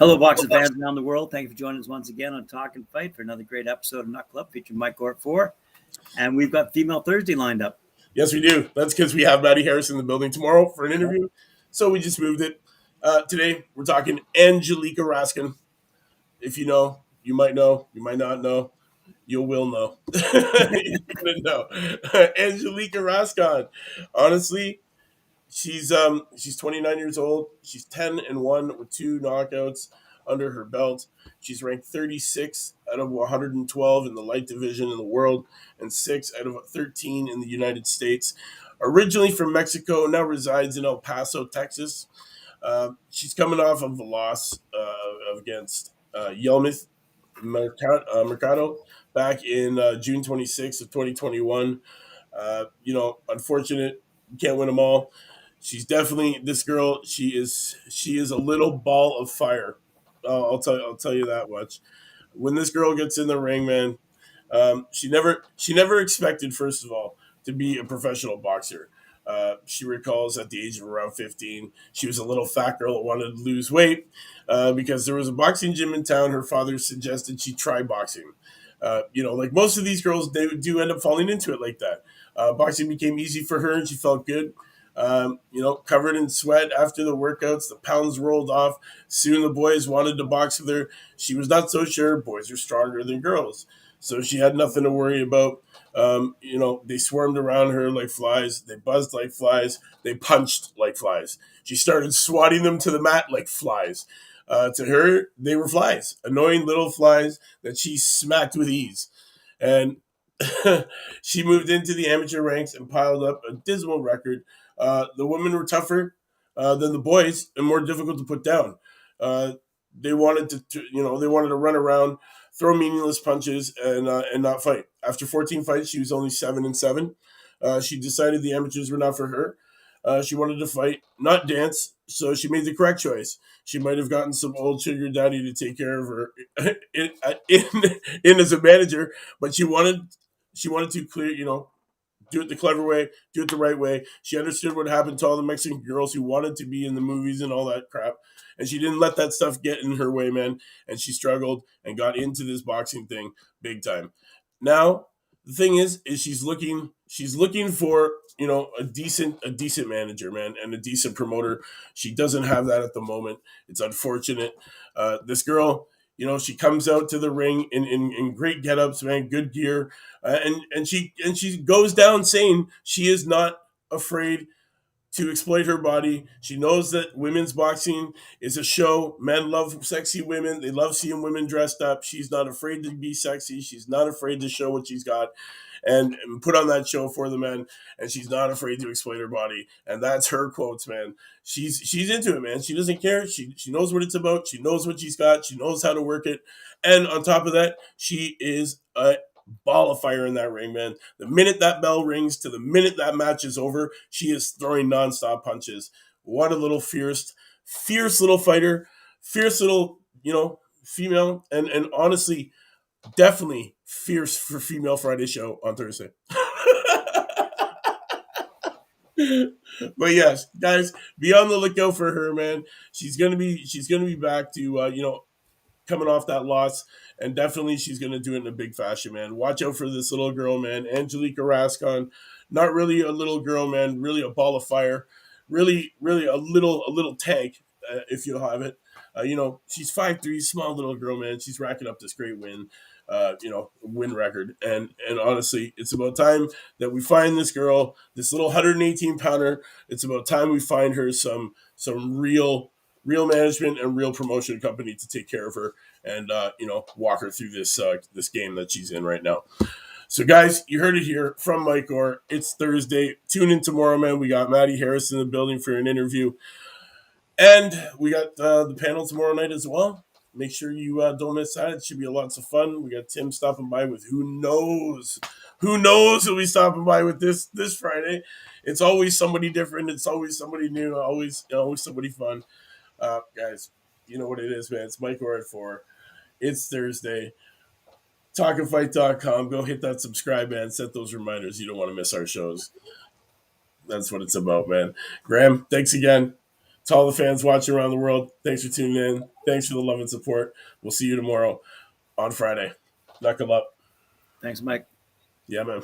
Hello, boxing fans around the world. Thank you for joining us once again on Talk and Fight for another great episode of Nut Club featuring Mike Gort 4. And we've got Female Thursday lined up. Yes, we do. That's because we have Maddie Harris in the building tomorrow for an interview. So we just moved it. Uh, today, we're talking Angelica Raskin. If you know, you might know. You might not know. You will know. You're gonna know. Angelica Raskin. Honestly, she's um she's 29 years old. She's 10 and one with two knockouts under her belt. She's ranked 36 out of 112 in the light division in the world and six out of 13 in the United States. Originally from Mexico, now resides in El Paso, Texas. Uh, she's coming off of a loss uh, against uh, Yelmith Mercado, uh, Mercado back in uh, June 26th of 2021. Uh, you know, unfortunate, can't win them all. She's definitely this girl. She is she is a little ball of fire. I'll, I'll tell I'll tell you that much. When this girl gets in the ring, man, um, she never she never expected first of all to be a professional boxer. Uh, she recalls at the age of around 15, she was a little fat girl that wanted to lose weight uh, because there was a boxing gym in town. Her father suggested she try boxing. Uh, you know, like most of these girls, they do end up falling into it like that. Uh, boxing became easy for her and she felt good. Um, you know, covered in sweat after the workouts, the pounds rolled off. Soon the boys wanted to box with her. She was not so sure. Boys are stronger than girls. So she had nothing to worry about. Um, you know, they swarmed around her like flies. They buzzed like flies. They punched like flies. She started swatting them to the mat like flies. Uh, to her, they were flies, annoying little flies that she smacked with ease. And she moved into the amateur ranks and piled up a dismal record. Uh, the women were tougher uh, than the boys and more difficult to put down. Uh, they wanted to, to, you know, they wanted to run around, throw meaningless punches, and uh, and not fight. After 14 fights, she was only seven and seven. Uh, she decided the amateurs were not for her. Uh, she wanted to fight, not dance. So she made the correct choice. She might have gotten some old sugar daddy to take care of her in, in, in as a manager, but she wanted she wanted to clear, you know, do it the clever way, do it the right way. She understood what happened to all the Mexican girls who wanted to be in the movies and all that crap. And she didn't let that stuff get in her way, man. And she struggled and got into this boxing thing big time. Now, the thing is, is she's looking she's looking for, you know, a decent a decent manager, man, and a decent promoter. She doesn't have that at the moment. It's unfortunate. Uh, this girl, you know, she comes out to the ring in, in, in great get-ups, man, good gear. Uh, and and she and she goes down saying she is not afraid to exploit her body. She knows that women's boxing is a show. Men love sexy women. They love seeing women dressed up. She's not afraid to be sexy. She's not afraid to show what she's got and, put on that show for the men. And she's not afraid to exploit her body. And that's her quotes, man. She's she's into it, man. She doesn't care. She she knows what it's about. She knows what she's got. She knows how to work it. And on top of that, she is a ball of fire in that ring, man. The minute that bell rings to the minute that match is over, she is throwing nonstop punches. What a little fierce, fierce little fighter, fierce little, you know, female, and and honestly, definitely fierce for female Friday show on Thursday. but yes, guys, be on the lookout for her, man. She's gonna be she's gonna be back to uh, you know coming off that loss, and definitely she's to do it in a big fashion, man. Watch out for this little girl, man. Angelica Raskin, not really a little girl, man. Really a ball of fire. Really, really a little a little tank, uh, if you'll have it. Uh, you know, she's five three, small little girl, man. She's racking up this great win. Uh, you know, win record. And and honestly, it's about time that we find this girl, this little 118 pounder. It's about time we find her some some real real management and real promotion company to take care of her and uh, you know walk her through this uh, this game that she's in right now. So guys, you heard it here from Mike Gort. It's Thursday. Tune in tomorrow, man. We got Maddie Harris in the building for an interview, and we got uh, the panel tomorrow night as well. Make sure you uh, don't miss that. It should be lots of fun. We got Tim stopping by with who knows, who knows who'll be stopping by with this this Friday. It's always somebody different. It's always somebody new. Always always somebody fun. Uh, guys, you know what it is, man. It's Mike Gort for. It's Thursday. talkandfight.com. Go hit that subscribe and set those reminders. You don't want to miss our shows. That's what it's about, man. Graham, thanks again. To all the fans watching around the world, thanks for tuning in. Thanks for the love and support. We'll see you tomorrow on Friday. Knuckle up. Thanks, Mike. Yeah, man.